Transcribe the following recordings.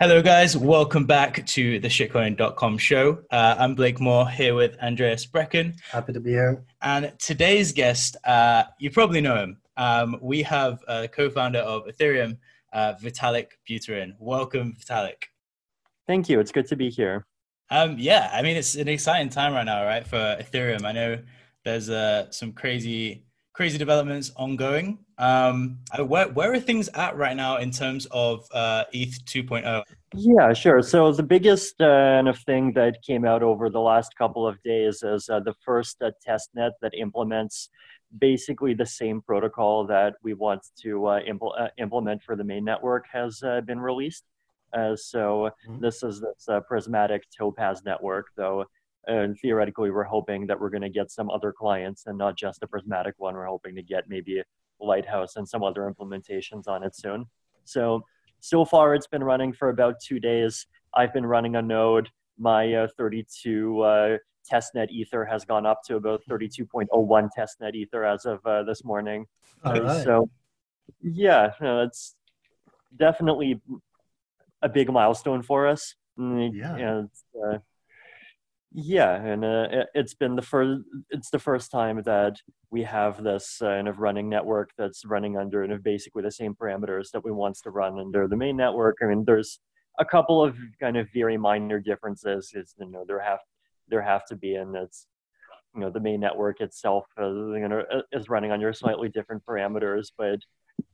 Hello, guys. Welcome back to the shitcoin.com show. Uh, I'm Blake Moore here with Andreas Brekken. Happy to be here. And today's guest, uh, you probably know him. Um, we have a co founder of Ethereum, uh, Vitalik Buterin. Welcome, Vitalik. Thank you. It's good to be here. Um, yeah, I mean, it's an exciting time right now, right, for Ethereum. I know there's uh, some crazy, crazy developments ongoing. Um, where, where are things at right now in terms of uh, ETH 2.0? Yeah, sure. So the biggest uh, of thing that came out over the last couple of days is uh, the first uh, test net that implements basically the same protocol that we want to uh, impl- uh, implement for the main network has uh, been released. Uh, so mm-hmm. this is this uh, Prysmatic topaz network, though. And theoretically, we're hoping that we're going to get some other clients and not just the Prysmatic one. We're hoping to get maybe Lighthouse and some other implementations on it soon. So so far, it's been running for about two days. I've been running a node. My uh, 32 uh, testnet ether has gone up to about 32.01 testnet ether as of uh, this morning. Right. So, yeah, it's definitely a big milestone for us. Mm, yeah. Uh, yeah, and uh, it's been the first. It's the first time that we have this kind of running network that's running under and of basically the same parameters that we wants to run under the main network. I mean, there's a couple of kind of very minor differences. Is you know there have there have to be, and it's you know the main network itself uh, you know, is running under slightly different parameters, but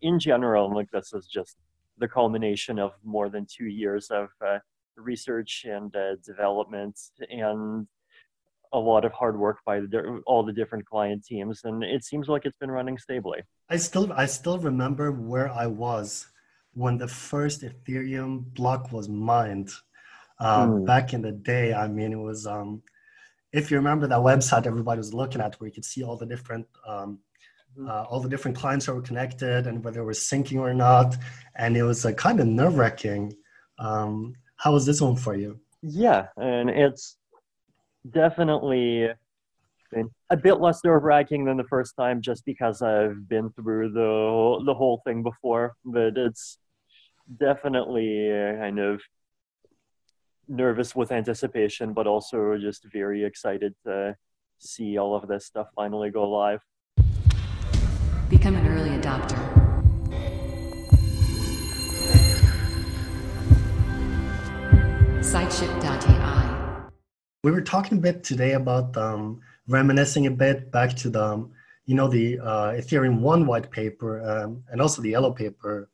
in general, like this is just the culmination of more than two years of uh, research and uh, development and a lot of hard work by the, all the different client teams and it seems like it's been running stably i still i still remember where i was when the first ethereum block was mined um, mm. back in the day i mean it was um, if you remember that website everybody was looking at where you could see all the different um, mm-hmm. uh, all the different clients that were connected and whether it was syncing or not and it was uh, kind of nerve-wracking um, how was this one for you? Yeah, and it's definitely been a bit less nerve wracking than the first time, just because I've been through the the whole thing before. But it's definitely kind of nervous with anticipation, but also just very excited to see all of this stuff finally go live. Become an early adopter. We were talking a bit today about um, reminiscing a bit back to the, um, you know, the uh, Ethereum One white paper um, and also the yellow paper,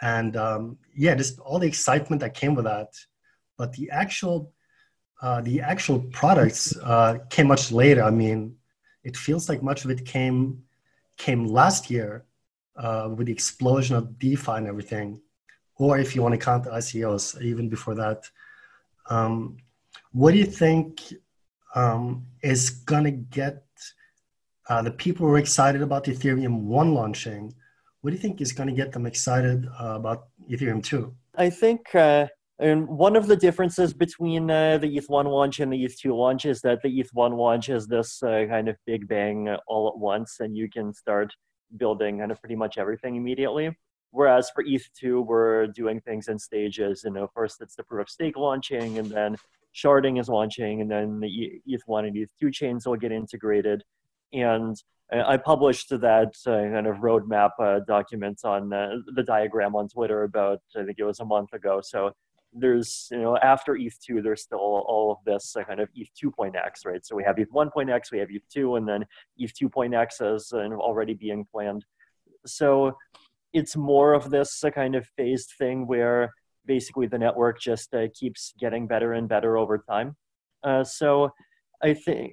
and um, yeah, just all the excitement that came with that. But the actual, uh, the actual products uh, came much later. I mean, it feels like much of it came came last year uh, with the explosion of DeFi and everything, or if you want to count the ICOs, even before that. Um, what do you think um, is going to get uh, the people who are excited about Ethereum 1 launching? What do you think is going to get them excited uh, about Ethereum 2? I think uh, and one of the differences between uh, the ETH 1 launch and the ETH 2 launch is that the ETH 1 launch is this uh, kind of big bang all at once, and you can start building kind of pretty much everything immediately. Whereas for ETH2, we're doing things in stages. You know, first it's the proof of stake launching, and then sharding is launching, and then the ETH1 and ETH2 chains will get integrated. And I published that uh, kind of roadmap uh, document on uh, the diagram on Twitter about, I think it was a month ago. So there's, you know, after ETH2, there's still all of this uh, kind of ETH 2.x, right? So we have ETH 1.x, we have ETH 2, and then ETH 2.x is uh, already being planned. So it's more of this a kind of phased thing where basically the network just uh, keeps getting better and better over time. Uh, so I think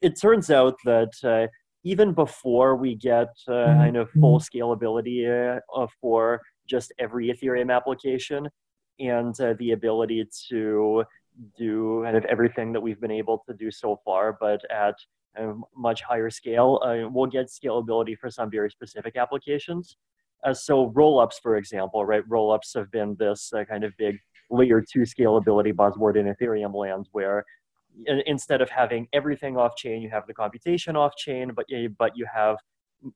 it turns out that uh, even before we get uh, mm-hmm. kind of full scalability uh, for just every Ethereum application and the ability to do kind of everything that we've been able to do so far, but at a much higher scale, we'll get scalability for some very specific applications. Uh, so rollups, for example, right? Rollups have been this uh, kind of big layer two scalability buzzword in Ethereum land, where instead of having everything off chain, you have the computation off chain, but you, but you have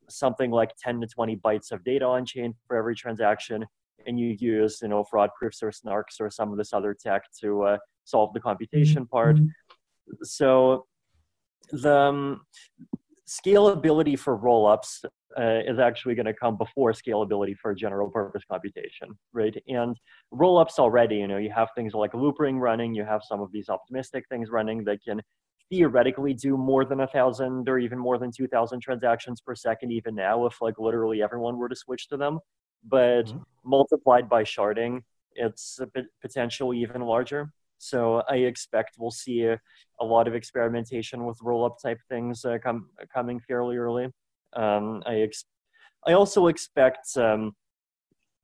something like 10 to 20 bytes of data on chain for every transaction. and you use you know fraud proofs or snarks or some of this other tech to uh, solve the computation part. So the um, scalability for rollups uh, is actually going to come before scalability for general purpose computation, right? And rollups already, you know, you have things like loopring running, you have some of these optimistic things running that can theoretically do more than a thousand or even more than 2000 transactions per second even now if like literally everyone were to switch to them but mm-hmm. multiplied by sharding it's a bit potentially even larger so i expect we'll see a, a lot of experimentation with roll-up type things uh, com- coming fairly early um, I ex- I also expect um,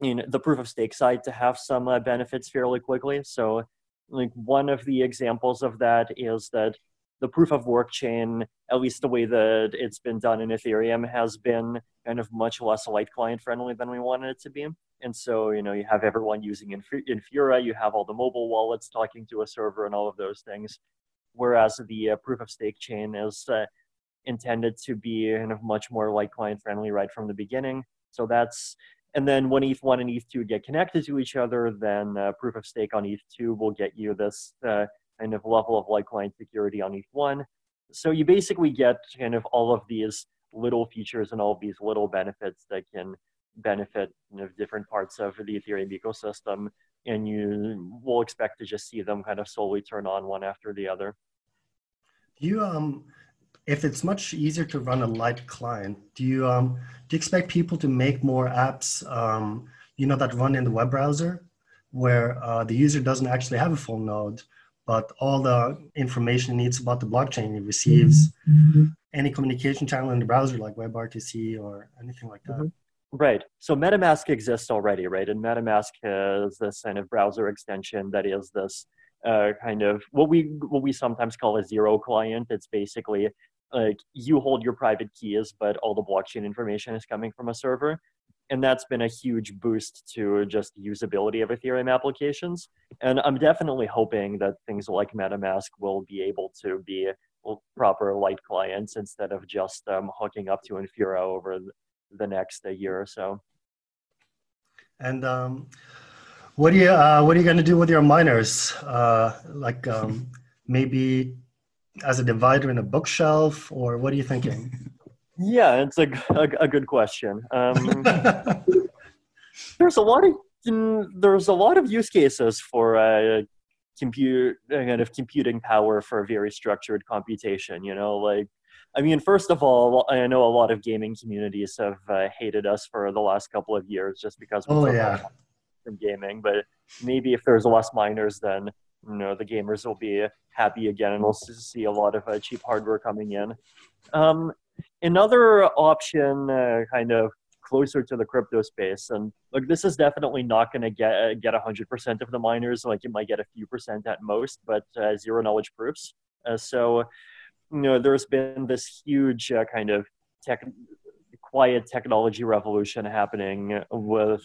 the proof of stake side to have some uh, benefits fairly quickly. So like one of the examples of that is that the proof of work chain, at least the way that it's been done in Ethereum, has been kind of much less light client friendly than we wanted it to be. And so, you know, you have everyone using Infura, you have all the mobile wallets talking to a server and all of those things. Whereas the uh, proof of stake chain is uh, intended to be kind of much more like client friendly right from the beginning. So that's and then when ETH1 and ETH2 get connected to each other, then uh, proof of stake on ETH2 will get you this uh, kind of level of like client security on ETH1. So you basically get kind of all of these little features and all of these little benefits that can benefit you know, different parts of the Ethereum ecosystem. And you will expect to just see them kind of slowly turn on one after the other. You um if it's much easier to run a light client, do you um, do you expect people to make more apps, um, you know, that run in the web browser, where uh, the user doesn't actually have a full node, but all the information needs about the blockchain it receives, mm-hmm. any communication channel in the browser like WebRTC or anything like that. Mm-hmm. Right. So MetaMask exists already, right? And MetaMask has this kind of browser extension that is this uh, kind of what we what we sometimes call a zero client. It's basically like you hold your private keys, but all the blockchain information is coming from a server. And that's been a huge boost to just usability of Ethereum applications. And I'm definitely hoping that things like MetaMask will be able to be proper light clients instead of just um, hooking up to Infura over the next year or so. And um, what do you uh, what are you going to do with your miners? Uh, like um, maybe as a divider in a bookshelf, or what are you thinking? Yeah, it's a, a, a good question. Um, there's a lot of there's a lot of use cases for uh, compute kind of computing power for very structured computation. You know, like I mean, first of all, I know a lot of gaming communities have uh, hated us for the last couple of years just because we oh, yeah. from gaming. But maybe if there's less miners, then you know the gamers will be happy again and we'll see a lot of uh, cheap hardware coming in. Um, another option uh, kind of closer to the crypto space and look this is definitely not going to get uh, get 100% of the miners like you might get a few percent at most but uh, zero knowledge proofs. Uh, so you know there's been this huge uh, kind of tech quiet technology revolution happening with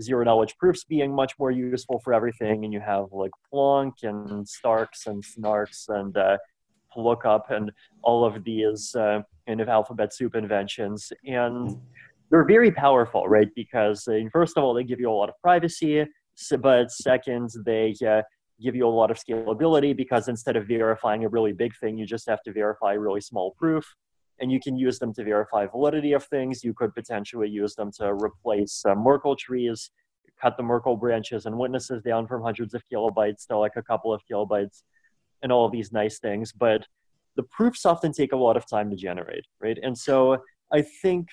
zero knowledge proofs being much more useful for everything. And you have like Plonk and Starks and Snarks and uh, Lookup and all of these uh, kind of alphabet soup inventions. And they're very powerful, right? Because uh, first of all, they give you a lot of privacy, but second, they uh, give you a lot of scalability because instead of verifying a really big thing, you just have to verify a really small proof and you can use them to verify validity of things. You could potentially use them to replace uh, Merkle trees, cut the Merkle branches and witnesses down from hundreds of kilobytes to like a couple of kilobytes, and all of these nice things. But the proofs often take a lot of time to generate, right? And so I think,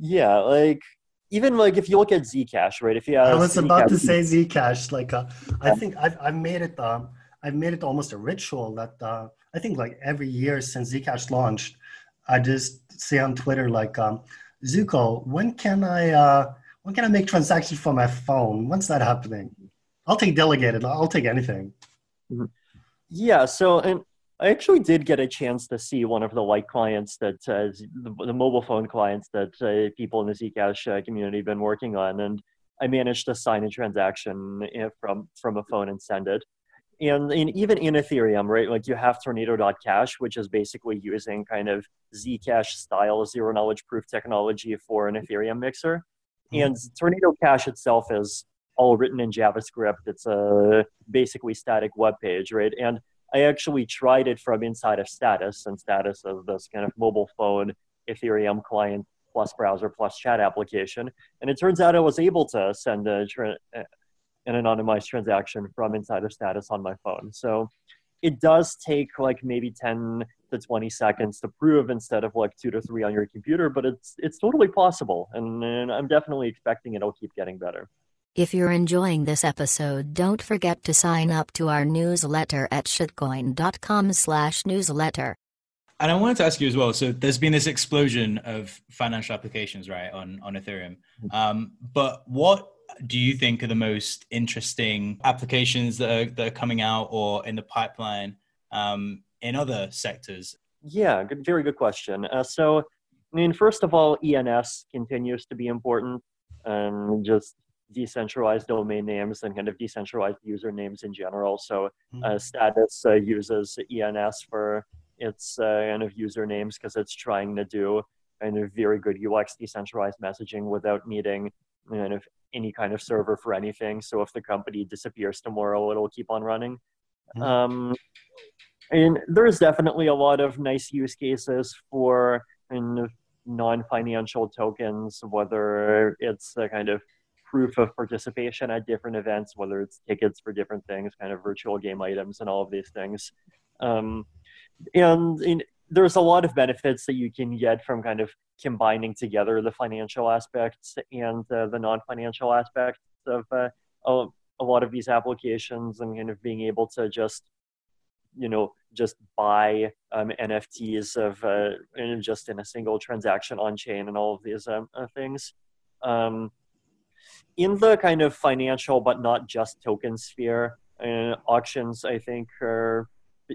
yeah, like even like if you look at Zcash, right? If you I was Zcash, about to say Zcash, like uh, I think I've I've made it um I've made it almost a ritual that uh, I think like every year since Zcash launched, I just say on Twitter like, um, Zooko, when can I uh, when can I make transactions from my phone? When's that happening? I'll take delegated. I'll take anything. Mm-hmm. Yeah. So and I actually did get a chance to see one of the white clients that uh, the, the, mobile phone clients that uh, people in the Zcash uh, community have been working on, and I managed to sign a transaction eh, from from a phone and send it and in, even in Ethereum, right, like you have Tornado.cash, which is basically using kind of Zcash style zero knowledge proof technology for an Ethereum mixer. Mm-hmm. And Tornado Cash itself is all written in JavaScript. It's a basically static web page, right? And I actually tried it from inside of Status, and Status is this kind of mobile phone Ethereum client plus browser plus chat application. And it turns out I was able to send a an anonymized transaction from inside of Status on my phone. So it does take like maybe 10 to 20 seconds to prove instead of like two to three on your computer, but it's it's totally possible, and, and I'm definitely expecting it'll keep getting better. If you're enjoying this episode, don't forget to sign up to our newsletter at shitcoin.com slash newsletter. And I wanted to ask you as well. So there's been this explosion of financial applications, right, on on Ethereum. Um, but what do you think are the most interesting applications that are, that are coming out or in the pipeline um, in other sectors? Yeah, good, very good question. Uh, so, I mean, first of all, ENS continues to be important, and just decentralized domain names and kind of decentralized usernames in general. So, uh, Mhm. Status uh, uses ENS for its uh, kind of usernames because it's trying to do kind of very good UX decentralized messaging without needing kind of any kind of server for anything. So, if the company disappears tomorrow, it'll keep on running. Mhm. Um, and there's definitely a lot of nice use cases for non-financial tokens, whether it's a kind of proof of participation at different events, whether it's tickets for different things, kind of virtual game items, and all of these things. Um, and in, there's a lot of benefits that you can get from kind of combining together the financial aspects and uh, the non-financial aspects of uh, a, lot of these applications, and kind of being able to just you know just buy um, NFTs of uh, just in a single transaction on chain and all of these um, uh, things. Um, in the kind of financial but not just token sphere, uh, auctions I think are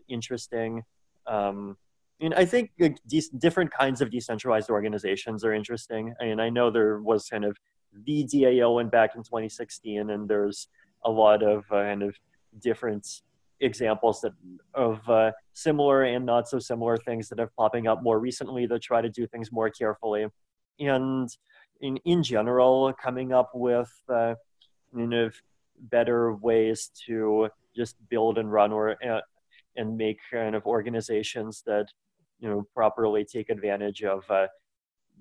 interesting. Um, I think like, de- different kinds of decentralized organizations are interesting. And I know there was kind of the DAO in back in 2016, and there's a lot of uh, kind of different examples that of uh, similar and not so similar things that have popping up more recently that try to do things more carefully and in in general coming up with uh, you know better ways to just build and run or uh, and make kind of organizations that you know properly take advantage of uh,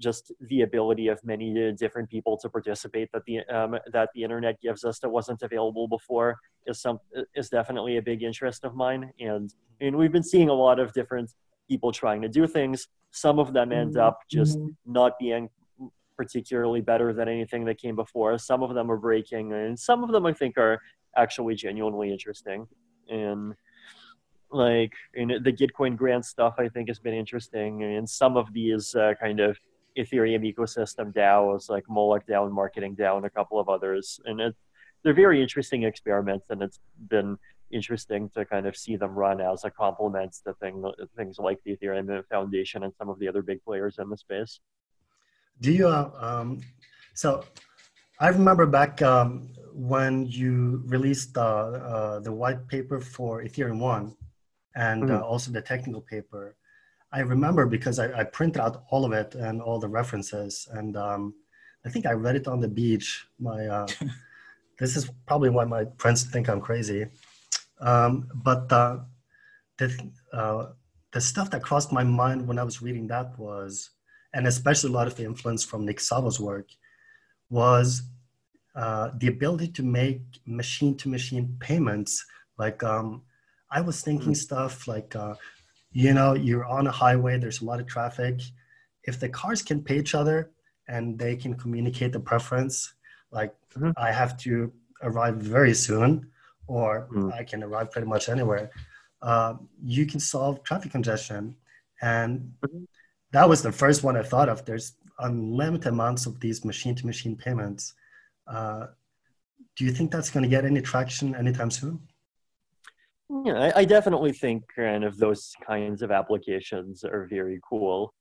just the ability of many different people to participate that the um, that the internet gives us that wasn't available before is some is definitely a big interest of mine. And and we've been seeing a lot of different people trying to do things. Some of them end up just not being particularly better than anything that came before. Some of them are breaking and some of them i think are actually genuinely interesting. And like you know, the gitcoin grant stuff i think has been interesting. And some of these uh, kind of ethereum ecosystem daos like moloch dao and marketing dao and a couple of others. And it, they're very interesting experiments and it's been interesting to kind of see them run as a complement to thing, things like the ethereum foundation and some of the other big players in the space. Do you, uh, um, so I remember back um, when you released uh, uh, the white paper for Ethereum 1 and uh, Mhm. also the technical paper. I remember because I, I printed out all of it and all the references. And um, I think I read it on the beach. My, uh, this is probably why my friends think I'm crazy. Um, but uh, the, uh, the stuff that crossed my mind when I was reading that was, and especially a lot of the influence from Nick Szabo's work, was uh, the ability to make machine to machine payments. Like um, I was thinking stuff like, uh, you know, you're on a highway, there's a lot of traffic. If the cars can pay each other and they can communicate the preference, like Mhm. I have to arrive very soon, or Mm. I can arrive pretty much anywhere, uh, you can solve traffic congestion. And Mhm. that was the first one I thought of. There's unlimited amounts of these machine to machine payments. Uh, do you think that's going to get any traction anytime soon? Yeah, I, I definitely think kind of those kinds of applications are very cool,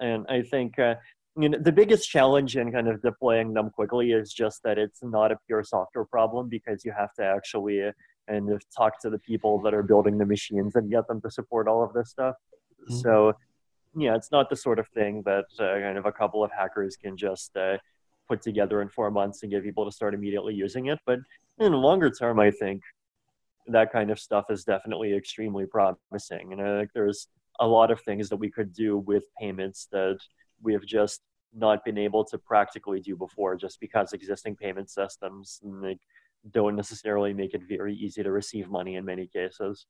and I think uh, you know the biggest challenge in kind of deploying them quickly is just that it's not a pure software problem because you have to actually uh, kind of talk to the people that are building the machines and get them to support all of this stuff. Mhm. So yeah, it's not the sort of thing that uh, kind of a couple of hackers can just uh, put together in four months and get people to start immediately using it. But in the longer term, I think that kind of stuff is definitely extremely promising. And I think there's a lot of things that we could do with payments that we have just not been able to practically do before just because existing payment systems like, don't necessarily make it very easy to receive money in many cases.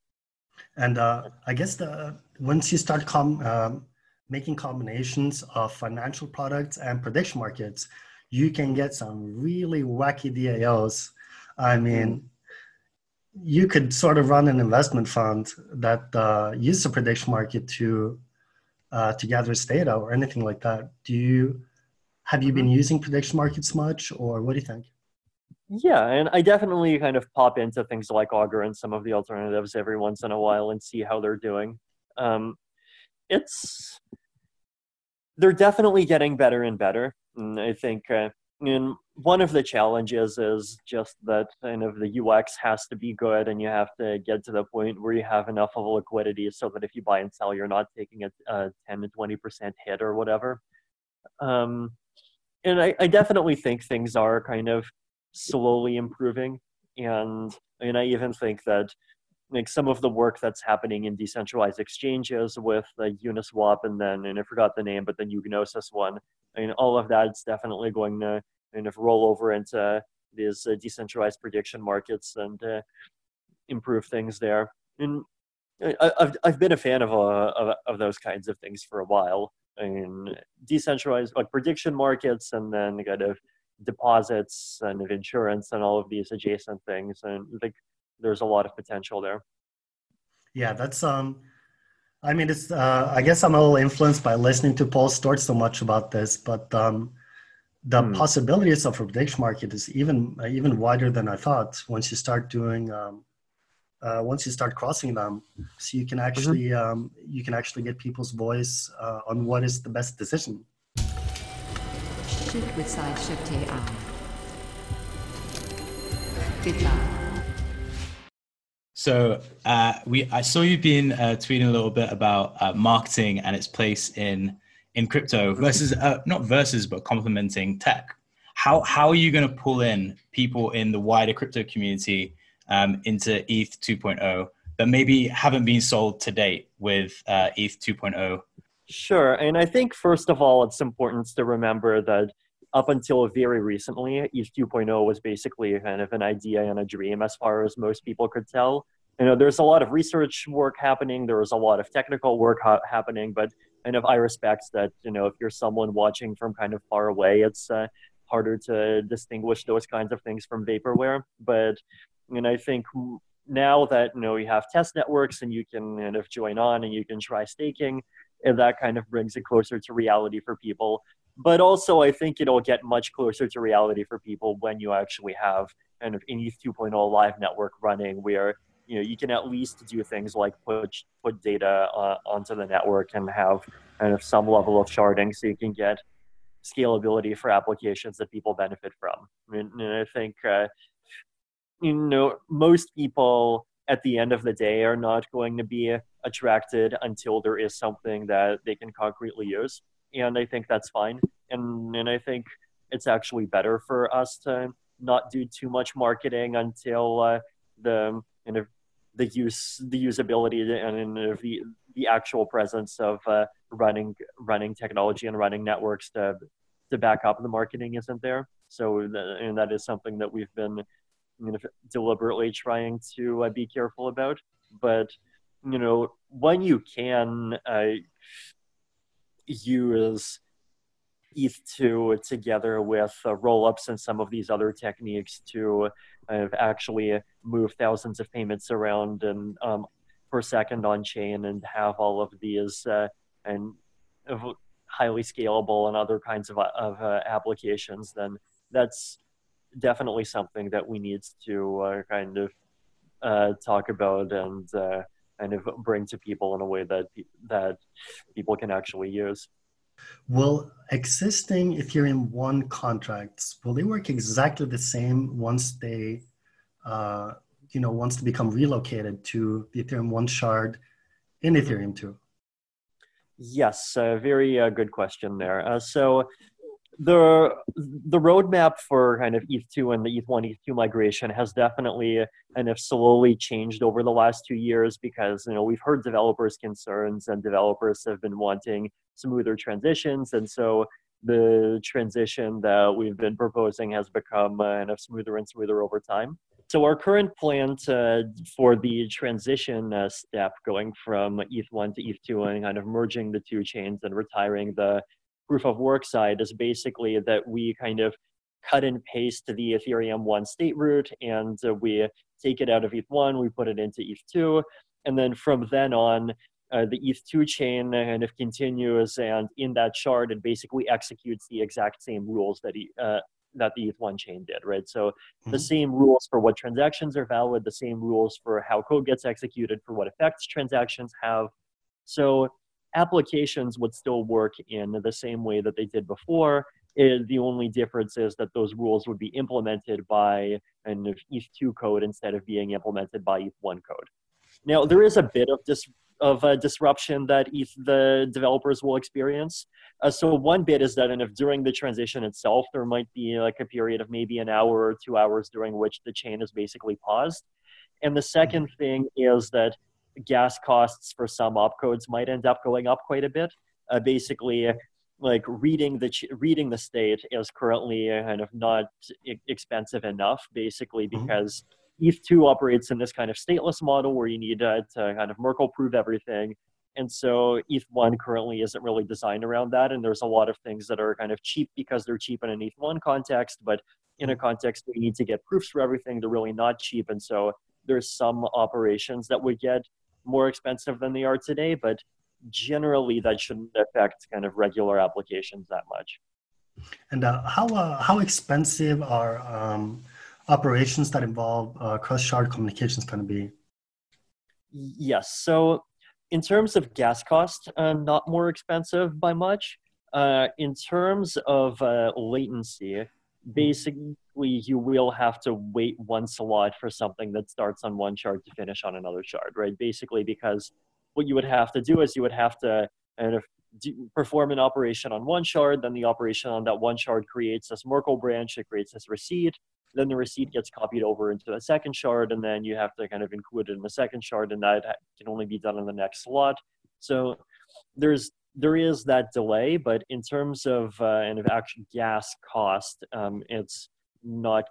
And uh, I guess the once you start com, um, making combinations of financial products and prediction markets, you can get some really wacky DAOs. I mean, you could sort of run an investment fund that uh, uses a prediction market to uh, to gather its data or anything like that. Do you have you been using prediction markets much, or what do you think? Yeah, and I definitely kind of pop into things like Augur and some of the alternatives every once in a while and see how they're doing. Um, it's they're definitely getting better and better. And I think uh, and one of the challenges is just that kind of the UX has to be good, and you have to get to the point where you have enough of a liquidity so that if you buy and sell, you're not taking a, a 10 to 20 percent hit or whatever. Um, and I, I definitely think things are kind of slowly improving, and and I even think that like some of the work that's happening in decentralized exchanges with like Uniswap and then and I forgot the name, but then Eugnosis one. I mean, all of that's definitely going to kind of roll over into these uh, decentralized prediction markets and uh, improve things there. And I, have I've been a fan of, uh, of of those kinds of things for a while. I mean, decentralized like prediction markets, and then kind of deposits and of insurance and all of these adjacent things. And like there's a lot of potential there. Yeah, that's um. I mean, it's. Uh, I guess I'm a little influenced by listening to Paul Sztorc so much about this, but um, the hmm. possibilities of a prediction market is even uh, even wider than I thought. Once you start doing, um, uh, once you start crossing them, so you can mm-hmm. actually mm-hmm. um, you can actually get people's voice uh, on what is the best decision. Shift with side shift AI. Good job. So uh, we, I saw you been uh, tweeting a little bit about uh, marketing and its place in in crypto versus uh, not versus but complementing tech. How how are you going to pull in people in the wider crypto community um, into ETH 2.0 that maybe haven't been sold to date with uh, ETH 2.0? Sure, and I think first of all, it's important to remember that up until very recently, ETH 2.0 was basically kind of an idea and a dream as far as most people could tell you know there's a lot of research work happening There is a lot of technical work ha- happening but kind of i respect that you know if you're someone watching from kind of far away it's uh, harder to distinguish those kinds of things from vaporware but and i think now that you know we have test networks and you can kind of join on and you can try staking and that kind of brings it closer to reality for people. But also i think it'll get much closer to reality for people when you actually have kind of an ETH 2.0 live network running where you know you can at least do things like put put data uh, onto the network and have kind of some level of sharding so you can get scalability for applications that people benefit from. I and I think uh, you know most people at the end of the day are not going to be attracted until there is something that they can concretely use and I think that's fine. And and I think it's actually better for us to not do too much marketing until uh, the kind of the use the usability and the the actual presence of uh, running running technology and running networks to to back up the marketing isn't there. So the, and that is something that we've been you know, deliberately trying to uh, be careful about. But you know when you can uh, use ETH2 together with uh, rollups and some of these other techniques to uh, actually move thousands of payments around and um, per second on chain and have all of these uh, and highly scalable and other kinds of, of uh, applications, then that's definitely something that we need to uh, kind of uh, talk about and kind of bring to people in a way that that people can actually use. Will existing Ethereum 1 contracts, will they work exactly the same once they, uh, you know, once to become relocated to the Ethereum 1 shard in Ethereum 2? Yes, a very uh, good question there. Uh, so the the roadmap for kind of ETH2 and the ETH1 ETH2 migration has definitely kind of slowly changed over the last two years because you know we've heard developers' concerns and developers have been wanting smoother transitions, and so the transition that we've been proposing has become uh, kind of smoother and smoother over time. So our current plan to, for the transition uh, step going from ETH1 to ETH2 and kind of merging the two chains and retiring the proof of work side is basically that we kind of cut and paste the Ethereum one state root and uh, we take it out of ETH1, we put it into ETH2, and then from then on, uh, the ETH2 chain kind of continues and in that shard it basically executes the exact same rules that, he, uh, that the ETH1 chain did, right? So mm-hmm. the same rules for what transactions are valid, the same rules for how code gets executed, for what effects transactions have. So applications would still work in the same way that they did before. It, the only difference is that those rules would be implemented by an ETH2 code instead of being implemented by ETH1 code. Now, there is a bit of dis- of a disruption that ETH, the developers will experience. Uh, so one bit is that, and if during the transition itself, there might be like a period of maybe an hour or two hours during which the chain is basically paused. And the second thing is that gas costs for some opcodes might end up going up quite a bit. Uh, basically, like reading the reading the state is currently kind of not expensive enough. Basically, mm-hmm. because mm-hmm. ETH2 operates in this kind of stateless model where you need uh, to kind of Merkle prove everything. And so ETH1 currently isn't really designed around that. And there's a lot of things that are kind of cheap because they're cheap in an ETH1 context, but in a mm-hmm. context where you need to get proofs for everything, they're really not cheap. And so there's some operations that would get more expensive than they are today, but generally that shouldn't affect kind of regular applications that much. And uh, how uh, how expensive are um, operations that involve uh, cross shard communications going to be? Yes. So in terms of gas cost, uh, not more expensive by much. Uh, in terms of uh, latency, Mm-hmm. basically you will have to wait one slot for something that starts on one shard to finish on another shard, right? Basically, because what you would have to do is you would have to kind of perform an operation on one shard, then the operation on that one shard creates this Merkle branch, it creates this receipt, then the receipt gets copied over into the second shard, and then you have to kind of include it in the second shard, and that can only be done in the next slot. So there's there is that delay, but in terms of uh, and of actual gas cost, um, it's not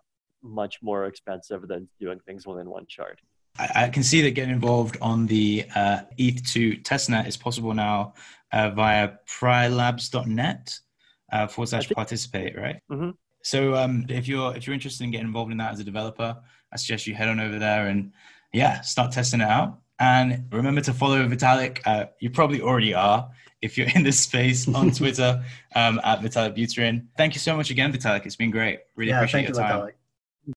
much more expensive than doing things within one shard. I, can see that getting involved on the uh, ETH2 testnet is possible now uh, via prylabs.net uh, forward slash participate, right? Mm-hmm. So um, if you're if you're interested in getting involved in that as a developer, I suggest you head on over there and yeah, start testing it out. And remember to follow Vitalik. Uh, you probably already are if you're in this space on Twitter um, at Vitalik Buterin. Thank you so much again, Vitalik. It's been great. Really yeah, appreciate your time. Vitalik.